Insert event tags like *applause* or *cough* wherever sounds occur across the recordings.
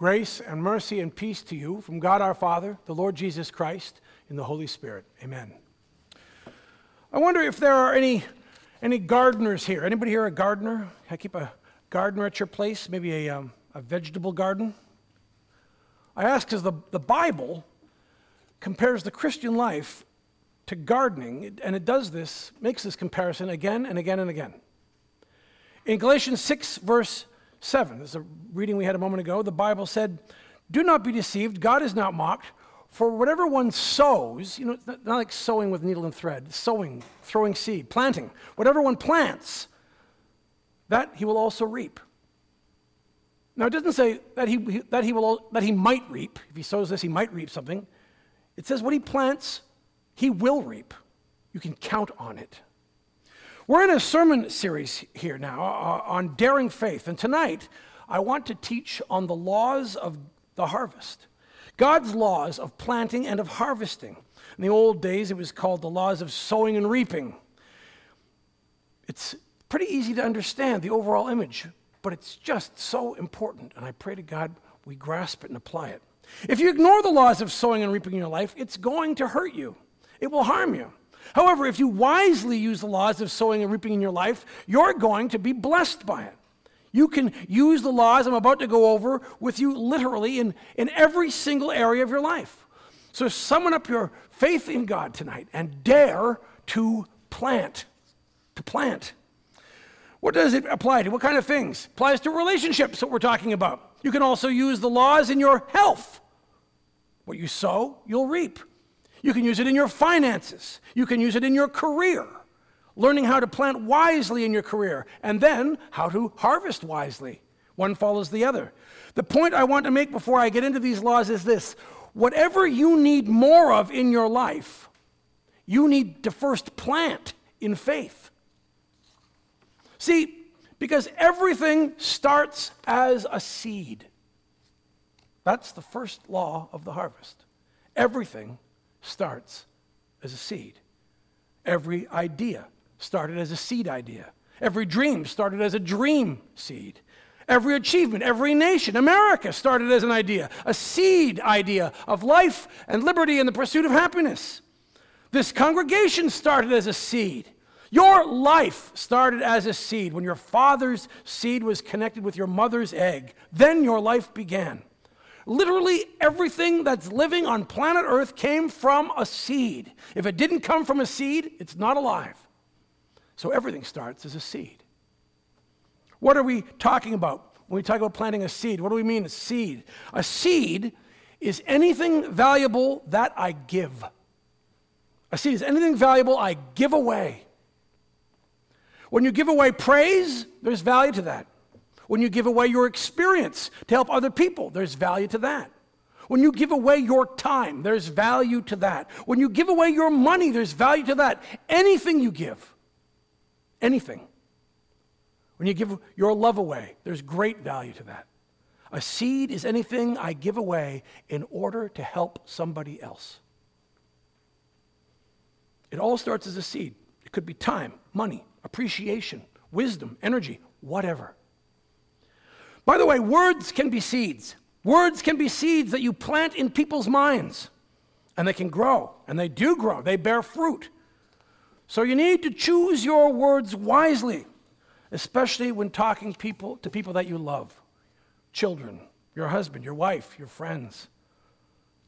Grace and mercy and peace to you from God our Father, the Lord Jesus Christ, in the Holy Spirit. Amen. I wonder if there are any, any gardeners here. Anybody here a gardener? I keep a gardener at your place, maybe a, um, a vegetable garden? I ask because the, the Bible compares the Christian life to gardening, and it does this, makes this comparison again and again and again. In Galatians 6, verse 7, this is a reading we had a moment ago, the Bible said, Do not be deceived, God is not mocked, for whatever one sows, you know, not like sewing with needle and thread, sowing, throwing seed, planting, whatever one plants, that he will also reap. Now, it doesn't say that he, that he, will, that he might reap. If he sows this, he might reap something. It says what he plants, he will reap. You can count on it. We're in a sermon series here now uh, on daring faith, and tonight I want to teach on the laws of the harvest. God's laws of planting and of harvesting. In the old days, it was called the laws of sowing and reaping. It's pretty easy to understand the overall image, but it's just so important, and I pray to God we grasp it and apply it. If you ignore the laws of sowing and reaping in your life, it's going to hurt you, it will harm you. However, if you wisely use the laws of sowing and reaping in your life, you're going to be blessed by it. You can use the laws I'm about to go over with you literally in, in every single area of your life. So summon up your faith in God tonight and dare to plant. To plant. What does it apply to? What kind of things? Applies to relationships that we're talking about. You can also use the laws in your health. What you sow, you'll reap. You can use it in your finances. You can use it in your career, learning how to plant wisely in your career, and then how to harvest wisely. One follows the other. The point I want to make before I get into these laws is this whatever you need more of in your life, you need to first plant in faith. See, because everything starts as a seed. That's the first law of the harvest. Everything starts as a seed. Every idea started as a seed idea. Every dream started as a dream seed. Every achievement, every nation, America started as an idea, a seed idea of life and liberty and the pursuit of happiness. This congregation started as a seed. Your life started as a seed when your father's seed was connected with your mother's egg. Then your life began. Literally everything that's living on planet Earth came from a seed. If it didn't come from a seed, it's not alive. So everything starts as a seed. What are we talking about when we talk about planting a seed? What do we mean, a seed? A seed is anything valuable that I give. A seed is anything valuable I give away. When you give away praise, there's value to that. When you give away your experience to help other people, there's value to that. When you give away your time, there's value to that. When you give away your money, there's value to that. Anything you give, anything. When you give your love away, there's great value to that. A seed is anything I give away in order to help somebody else. It all starts as a seed. It could be time, money, appreciation, wisdom, energy, whatever. By the way, words can be seeds. Words can be seeds that you plant in people's minds, and they can grow, and they do grow, they bear fruit. So you need to choose your words wisely, especially when talking people, to people that you love children, your husband, your wife, your friends.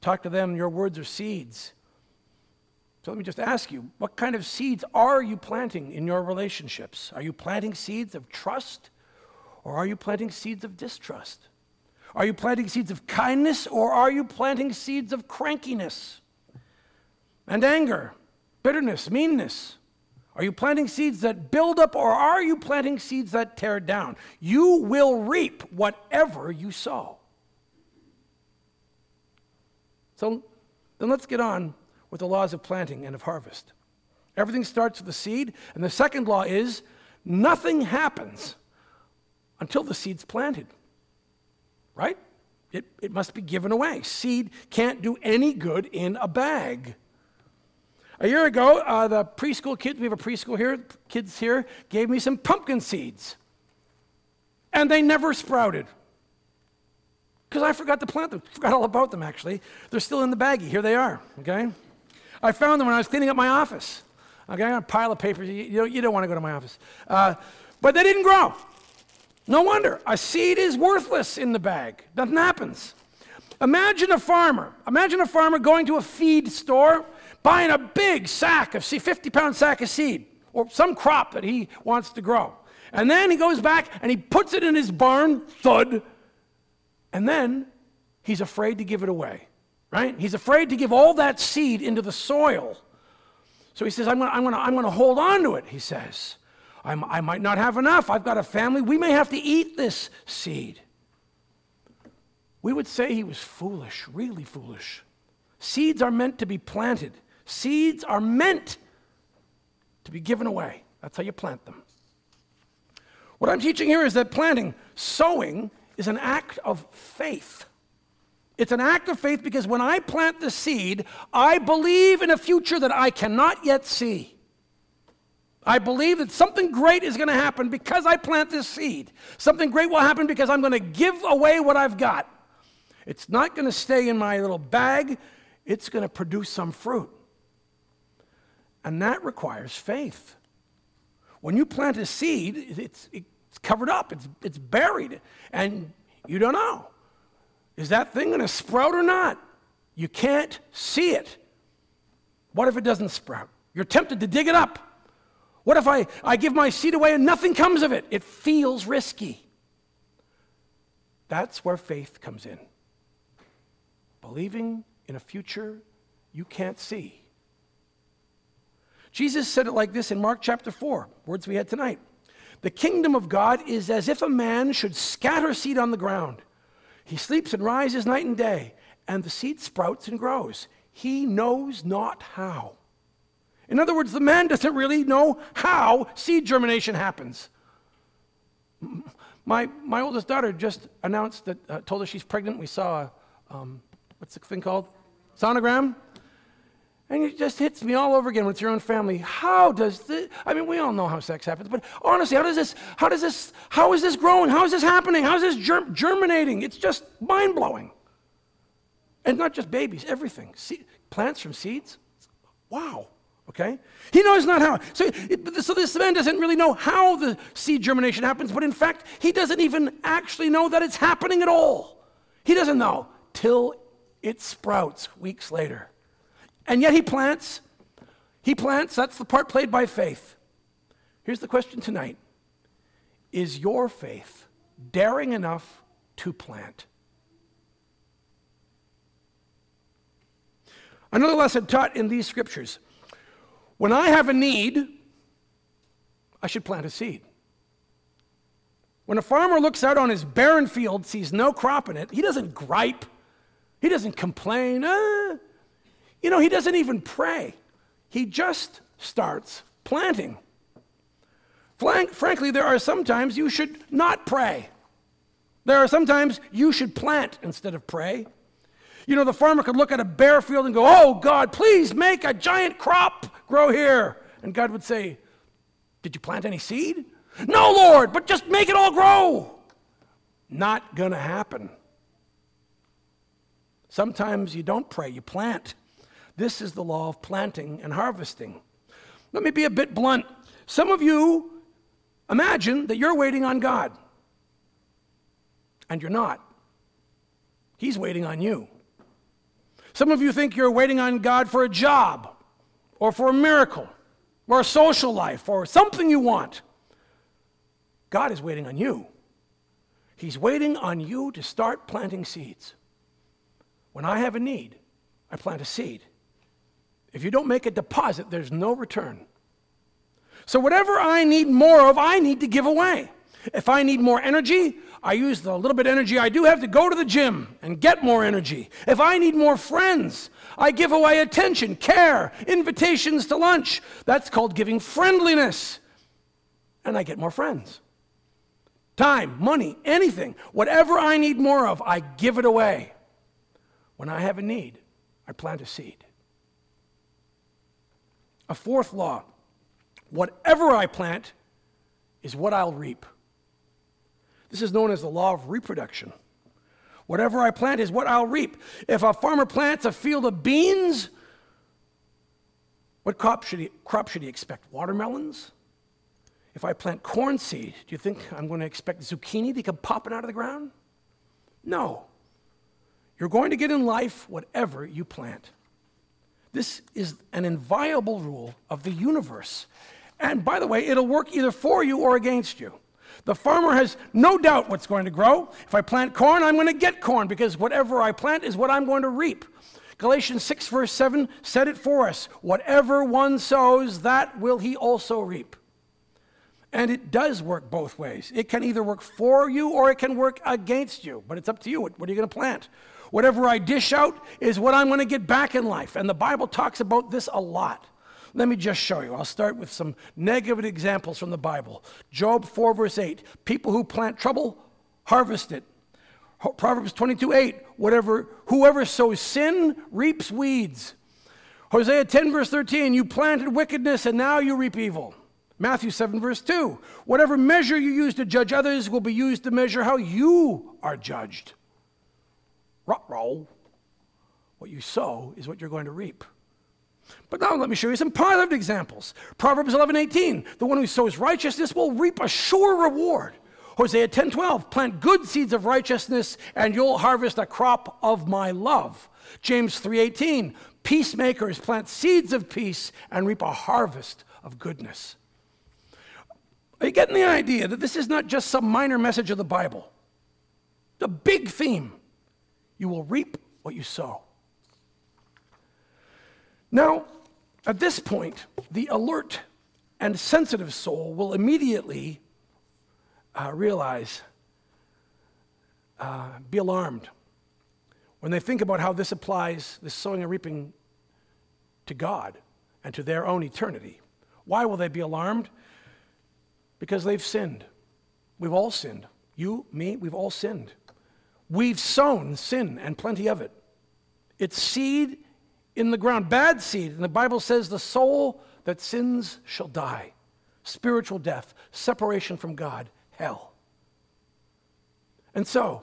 Talk to them, your words are seeds. So let me just ask you what kind of seeds are you planting in your relationships? Are you planting seeds of trust or are you planting seeds of distrust? Are you planting seeds of kindness or are you planting seeds of crankiness and anger, bitterness, meanness? Are you planting seeds that build up or are you planting seeds that tear down? You will reap whatever you sow. So then let's get on with the laws of planting and of harvest. Everything starts with the seed, and the second law is nothing happens until the seed's planted. Right? It, it must be given away. Seed can't do any good in a bag. A year ago, uh, the preschool kids, we have a preschool here, kids here, gave me some pumpkin seeds. And they never sprouted. Because I forgot to plant them. Forgot all about them, actually. They're still in the baggie. Here they are, okay? I found them when I was cleaning up my office. Okay, I got a pile of papers. You, you, don't, you don't want to go to my office. Uh, but they didn't grow. No wonder. A seed is worthless in the bag. Nothing happens. Imagine a farmer. Imagine a farmer going to a feed store, buying a big sack of seed, 50 pound sack of seed, or some crop that he wants to grow. And then he goes back and he puts it in his barn, thud, and then he's afraid to give it away, right? He's afraid to give all that seed into the soil. So he says, I'm going to I'm gonna, I'm gonna hold on to it, he says. I'm, I might not have enough. I've got a family. We may have to eat this seed. We would say he was foolish, really foolish. Seeds are meant to be planted, seeds are meant to be given away. That's how you plant them. What I'm teaching here is that planting, sowing, is an act of faith. It's an act of faith because when I plant the seed, I believe in a future that I cannot yet see. I believe that something great is going to happen because I plant this seed. Something great will happen because I'm going to give away what I've got. It's not going to stay in my little bag, it's going to produce some fruit. And that requires faith. When you plant a seed, it's, it's covered up, it's, it's buried, and you don't know. Is that thing going to sprout or not? You can't see it. What if it doesn't sprout? You're tempted to dig it up. What if I, I give my seed away and nothing comes of it? It feels risky. That's where faith comes in. Believing in a future you can't see. Jesus said it like this in Mark chapter 4, words we had tonight. The kingdom of God is as if a man should scatter seed on the ground. He sleeps and rises night and day, and the seed sprouts and grows. He knows not how. In other words, the man doesn't really know how seed germination happens. My, my oldest daughter just announced that, uh, told us she's pregnant. We saw, a, um, what's the thing called? Sonogram? And it just hits me all over again with your own family. How does this, I mean, we all know how sex happens, but honestly, how does this, how does this, how is this growing? How is this happening? How is this germ- germinating? It's just mind blowing. And not just babies, everything. See, plants from seeds? Wow. Okay? He knows not how. So, so this man doesn't really know how the seed germination happens, but in fact, he doesn't even actually know that it's happening at all. He doesn't know till it sprouts weeks later. And yet he plants. He plants. That's the part played by faith. Here's the question tonight Is your faith daring enough to plant? Another lesson taught in these scriptures when I have a need, I should plant a seed. When a farmer looks out on his barren field, sees no crop in it, he doesn't gripe, he doesn't complain. Ah, you know, he doesn't even pray. He just starts planting. Frankly, there are sometimes you should not pray. There are sometimes you should plant instead of pray. You know, the farmer could look at a bare field and go, Oh, God, please make a giant crop grow here. And God would say, Did you plant any seed? No, Lord, but just make it all grow. Not going to happen. Sometimes you don't pray, you plant. This is the law of planting and harvesting. Let me be a bit blunt. Some of you imagine that you're waiting on God, and you're not. He's waiting on you. Some of you think you're waiting on God for a job, or for a miracle, or a social life, or something you want. God is waiting on you. He's waiting on you to start planting seeds. When I have a need, I plant a seed. If you don't make a deposit, there's no return. So, whatever I need more of, I need to give away. If I need more energy, I use the little bit of energy I do have to go to the gym and get more energy. If I need more friends, I give away attention, care, invitations to lunch. That's called giving friendliness. And I get more friends. Time, money, anything. Whatever I need more of, I give it away. When I have a need, I plant a seed. A fourth law whatever I plant is what I'll reap. This is known as the law of reproduction. Whatever I plant is what I'll reap. If a farmer plants a field of beans, what crop should he, crop should he expect? Watermelons? If I plant corn seed, do you think I'm going to expect zucchini to come popping out of the ground? No. You're going to get in life whatever you plant. This is an inviolable rule of the universe. And by the way, it'll work either for you or against you. The farmer has no doubt what's going to grow. If I plant corn, I'm going to get corn because whatever I plant is what I'm going to reap. Galatians 6, verse 7 said it for us whatever one sows, that will he also reap. And it does work both ways. It can either work for you or it can work against you, but it's up to you. What, are you going to plant? Whatever I dish out is what I'm going to get back in life. And the Bible talks about this a lot. Let me just show you. I'll start with some negative examples from the Bible. Job 4, verse 8 People who plant trouble, harvest it. Proverbs 22, 8 Whatever, Whoever sows sin reaps weeds. Hosea 10, verse 13 You planted wickedness and now you reap evil. Matthew 7, verse 2 Whatever measure you use to judge others will be used to measure how you are judged. Ruh-roh. What you sow is what you're going to reap. But now let me show you some positive examples. Proverbs 11, 18. The one who sows righteousness will reap a sure reward. Hosea 10, 12. Plant good seeds of righteousness and you'll harvest a crop of my love. James 3, 18. Peacemakers plant seeds of peace and reap a harvest of goodness. Are you getting the idea that this is not just some minor message of the Bible? The big theme you will reap what you sow. Now, at this point, the alert and sensitive soul will immediately uh, realize, uh, be alarmed when they think about how this applies, this sowing and reaping, to God and to their own eternity. Why will they be alarmed? Because they've sinned. We've all sinned. You, me, we've all sinned. We've sown sin and plenty of it. It's seed in the ground, bad seed. And the Bible says the soul that sins shall die. Spiritual death, separation from God, hell. And so,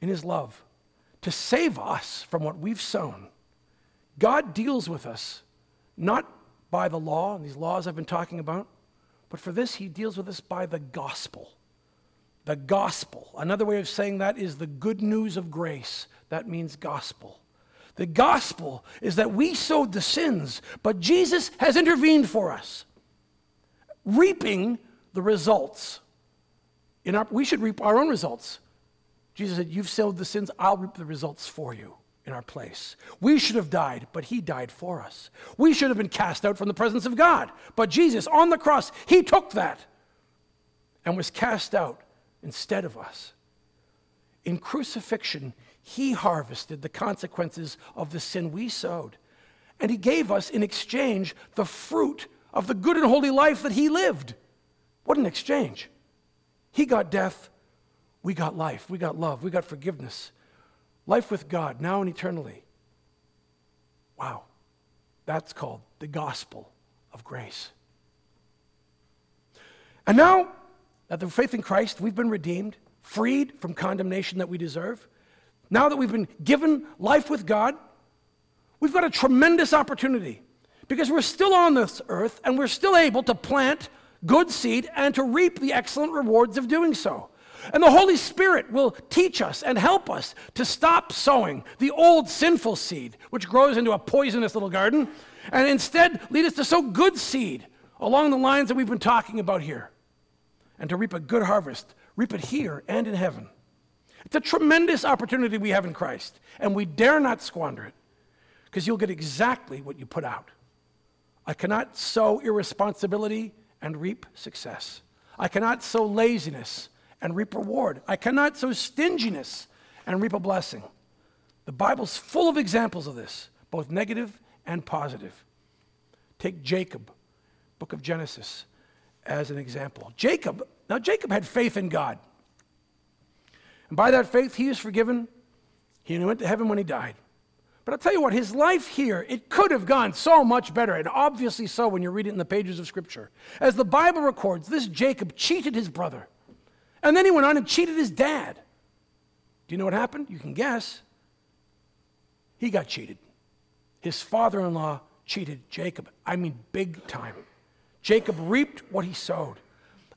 in His love, to save us from what we've sown, God deals with us not by the law, and these laws I've been talking about, but for this, he deals with us by the gospel. The gospel. Another way of saying that is the good news of grace. That means gospel. The gospel is that we sowed the sins, but Jesus has intervened for us, reaping the results. In our, we should reap our own results. Jesus said, You've sowed the sins, I'll reap the results for you in our place. We should have died, but he died for us. We should have been cast out from the presence of God, but Jesus on the cross, he took that and was cast out instead of us. In crucifixion, he harvested the consequences of the sin we sowed. And he gave us in exchange the fruit of the good and holy life that he lived. What an exchange! He got death, we got life, we got love, we got forgiveness. Life with God, now and eternally. Wow. That's called the gospel of grace. And now, that through faith in Christ, we've been redeemed, freed from condemnation that we deserve. Now that we've been given life with God, we've got a tremendous opportunity because we're still on this earth and we're still able to plant good seed and to reap the excellent rewards of doing so. And the Holy Spirit will teach us and help us to stop sowing the old sinful seed, which grows into a poisonous little garden, and instead lead us to sow good seed along the lines that we've been talking about here, and to reap a good harvest, reap it here and in heaven. It's a tremendous opportunity we have in Christ, and we dare not squander it, because you'll get exactly what you put out. I cannot sow irresponsibility and reap success. I cannot sow laziness and reap reward. I cannot sow stinginess and reap a blessing. The Bible's full of examples of this, both negative and positive. Take Jacob, book of Genesis, as an example. Jacob, now Jacob had faith in God. And by that faith, he is forgiven. He went to heaven when he died. But I'll tell you what, his life here, it could have gone so much better, and obviously so when you read it in the pages of Scripture. As the Bible records, this Jacob cheated his brother. And then he went on and cheated his dad. Do you know what happened? You can guess. He got cheated. His father in law cheated Jacob. I mean, big time. Jacob reaped what he sowed.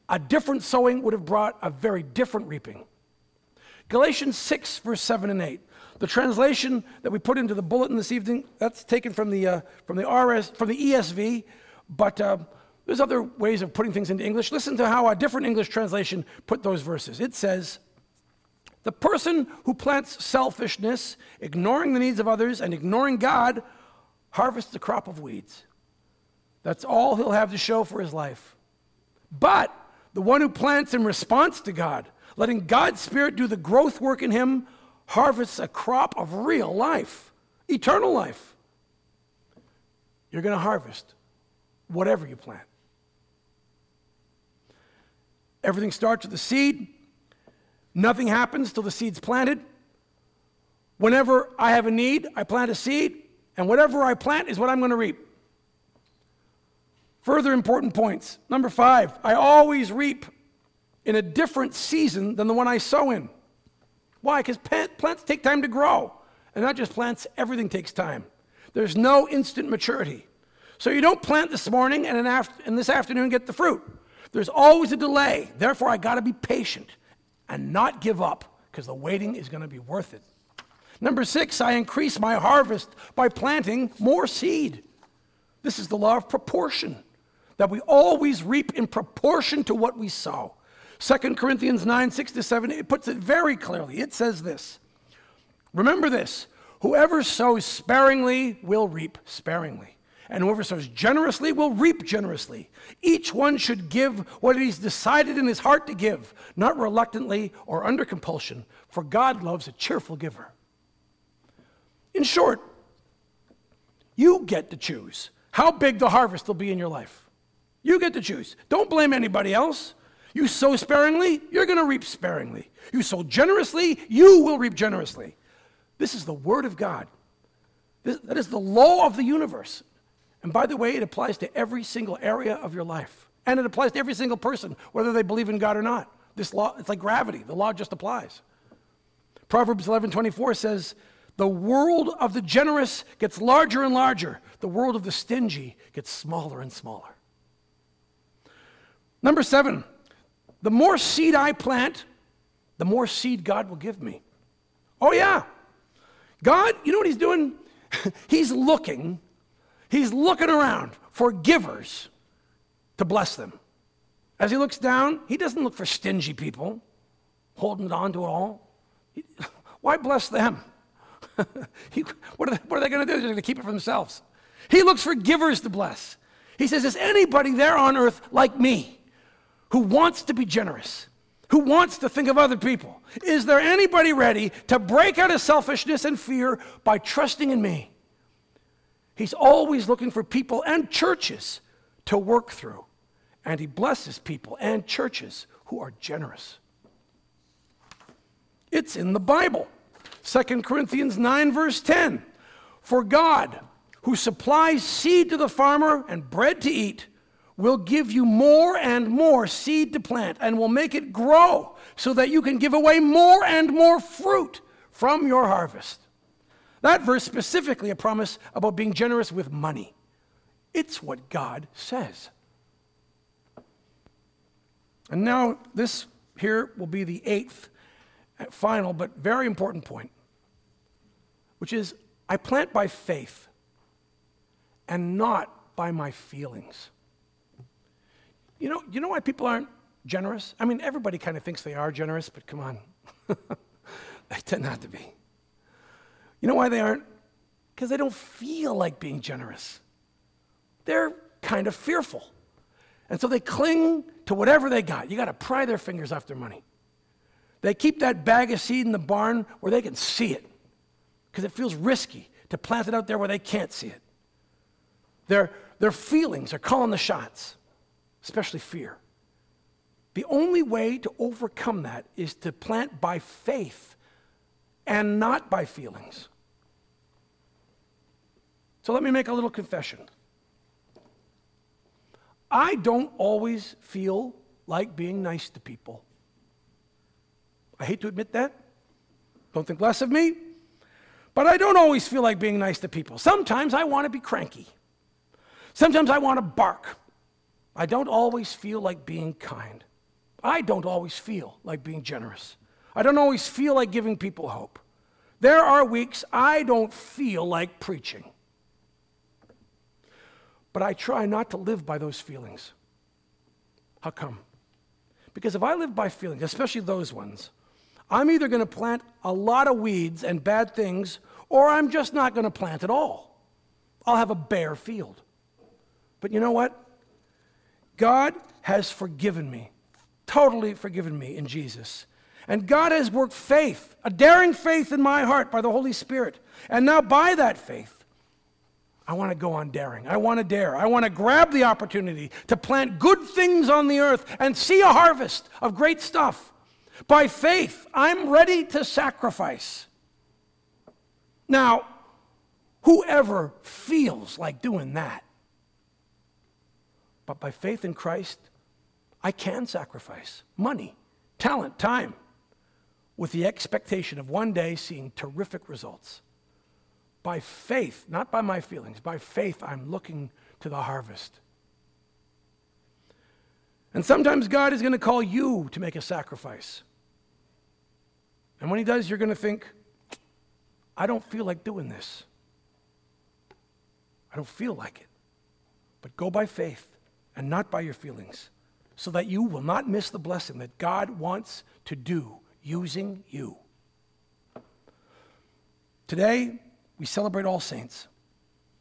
A different sowing would have brought a very different reaping. Galatians 6, verse 7 and 8. The translation that we put into the bulletin this evening, that's taken from the, uh, from the, RS, from the ESV, but uh, there's other ways of putting things into English. Listen to how a different English translation put those verses. It says, The person who plants selfishness, ignoring the needs of others, and ignoring God, harvests a crop of weeds. That's all he'll have to show for his life. But the one who plants in response to God, letting God's Spirit do the growth work in him, harvests a crop of real life, eternal life. You're going to harvest whatever you plant. Everything starts with the seed. Nothing happens till the seed's planted. Whenever I have a need, I plant a seed, and whatever I plant is what I'm going to reap. Further important points. Number five, I always reap in a different season than the one I sow in. Why? Because plants take time to grow. And not just plants, everything takes time. There's no instant maturity. So you don't plant this morning and, after, and this afternoon get the fruit. There's always a delay. Therefore, I got to be patient and not give up because the waiting is going to be worth it. Number six, I increase my harvest by planting more seed. This is the law of proportion, that we always reap in proportion to what we sow. 2 Corinthians 9, 6 to 7, it puts it very clearly. It says this Remember this whoever sows sparingly will reap sparingly and whoever sows generously will reap generously. Each one should give what he's decided in his heart to give, not reluctantly or under compulsion, for God loves a cheerful giver. In short, you get to choose how big the harvest will be in your life. You get to choose. Don't blame anybody else. You sow sparingly, you're going to reap sparingly. You sow generously, you will reap generously. This is the Word of God. This, that is the law of the universe. And by the way, it applies to every single area of your life. And it applies to every single person, whether they believe in God or not. This law, it's like gravity. The law just applies. Proverbs 11:24 says, "The world of the generous gets larger and larger. The world of the stingy gets smaller and smaller." Number 7, the more seed I plant, the more seed God will give me. Oh yeah. God, you know what he's doing? *laughs* he's looking He's looking around for givers to bless them. As he looks down, he doesn't look for stingy people holding on to it all. He, *laughs* why bless them? *laughs* he, what are they, what are they going to do? They're going to keep it for themselves. He looks for givers to bless. He says, Is anybody there on earth like me who wants to be generous? Who wants to think of other people? Is there anybody ready to break out of selfishness and fear by trusting in me? He's always looking for people and churches to work through. And he blesses people and churches who are generous. It's in the Bible. 2 Corinthians 9, verse 10. For God, who supplies seed to the farmer and bread to eat, will give you more and more seed to plant and will make it grow so that you can give away more and more fruit from your harvest. That verse specifically a promise about being generous with money. It's what God says. And now, this here will be the eighth, uh, final, but very important point, which is I plant by faith and not by my feelings. You know, you know why people aren't generous? I mean, everybody kind of thinks they are generous, but come on. *laughs* they tend not to be. You know why they aren't? Because they don't feel like being generous. They're kind of fearful. And so they cling to whatever they got. You got to pry their fingers off their money. They keep that bag of seed in the barn where they can see it because it feels risky to plant it out there where they can't see it. Their, their feelings are calling the shots, especially fear. The only way to overcome that is to plant by faith and not by feelings. So let me make a little confession. I don't always feel like being nice to people. I hate to admit that. Don't think less of me. But I don't always feel like being nice to people. Sometimes I want to be cranky. Sometimes I want to bark. I don't always feel like being kind. I don't always feel like being generous. I don't always feel like giving people hope. There are weeks I don't feel like preaching. But I try not to live by those feelings. How come? Because if I live by feelings, especially those ones, I'm either going to plant a lot of weeds and bad things, or I'm just not going to plant at all. I'll have a bare field. But you know what? God has forgiven me, totally forgiven me in Jesus. And God has worked faith, a daring faith in my heart by the Holy Spirit. And now, by that faith, I want to go on daring. I want to dare. I want to grab the opportunity to plant good things on the earth and see a harvest of great stuff. By faith, I'm ready to sacrifice. Now, whoever feels like doing that, but by faith in Christ, I can sacrifice money, talent, time, with the expectation of one day seeing terrific results. By faith, not by my feelings, by faith, I'm looking to the harvest. And sometimes God is going to call you to make a sacrifice. And when He does, you're going to think, I don't feel like doing this. I don't feel like it. But go by faith and not by your feelings, so that you will not miss the blessing that God wants to do using you. Today, we celebrate All Saints.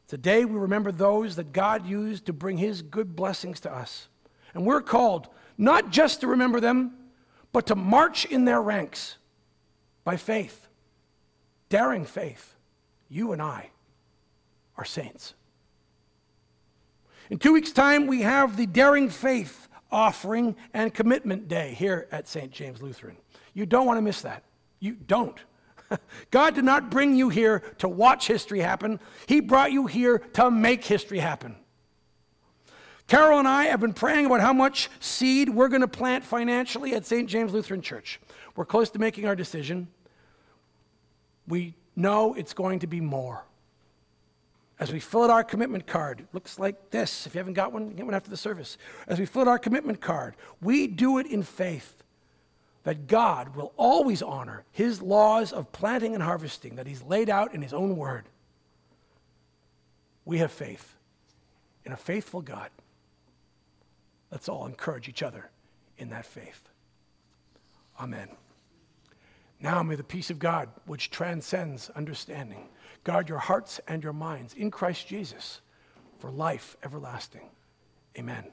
Today, we remember those that God used to bring His good blessings to us. And we're called not just to remember them, but to march in their ranks by faith, daring faith. You and I are saints. In two weeks' time, we have the Daring Faith offering and commitment day here at St. James Lutheran. You don't want to miss that. You don't. *laughs* God did not bring you here to watch history happen, He brought you here to make history happen. Carol and I have been praying about how much seed we're going to plant financially at St. James Lutheran Church. We're close to making our decision. We know it's going to be more. As we fill out our commitment card, looks like this. If you haven't got one, get one after the service. As we fill out our commitment card, we do it in faith that God will always honor his laws of planting and harvesting that he's laid out in his own word. We have faith in a faithful God. Let's all encourage each other in that faith. Amen. Now may the peace of God, which transcends understanding, guard your hearts and your minds in Christ Jesus for life everlasting. Amen.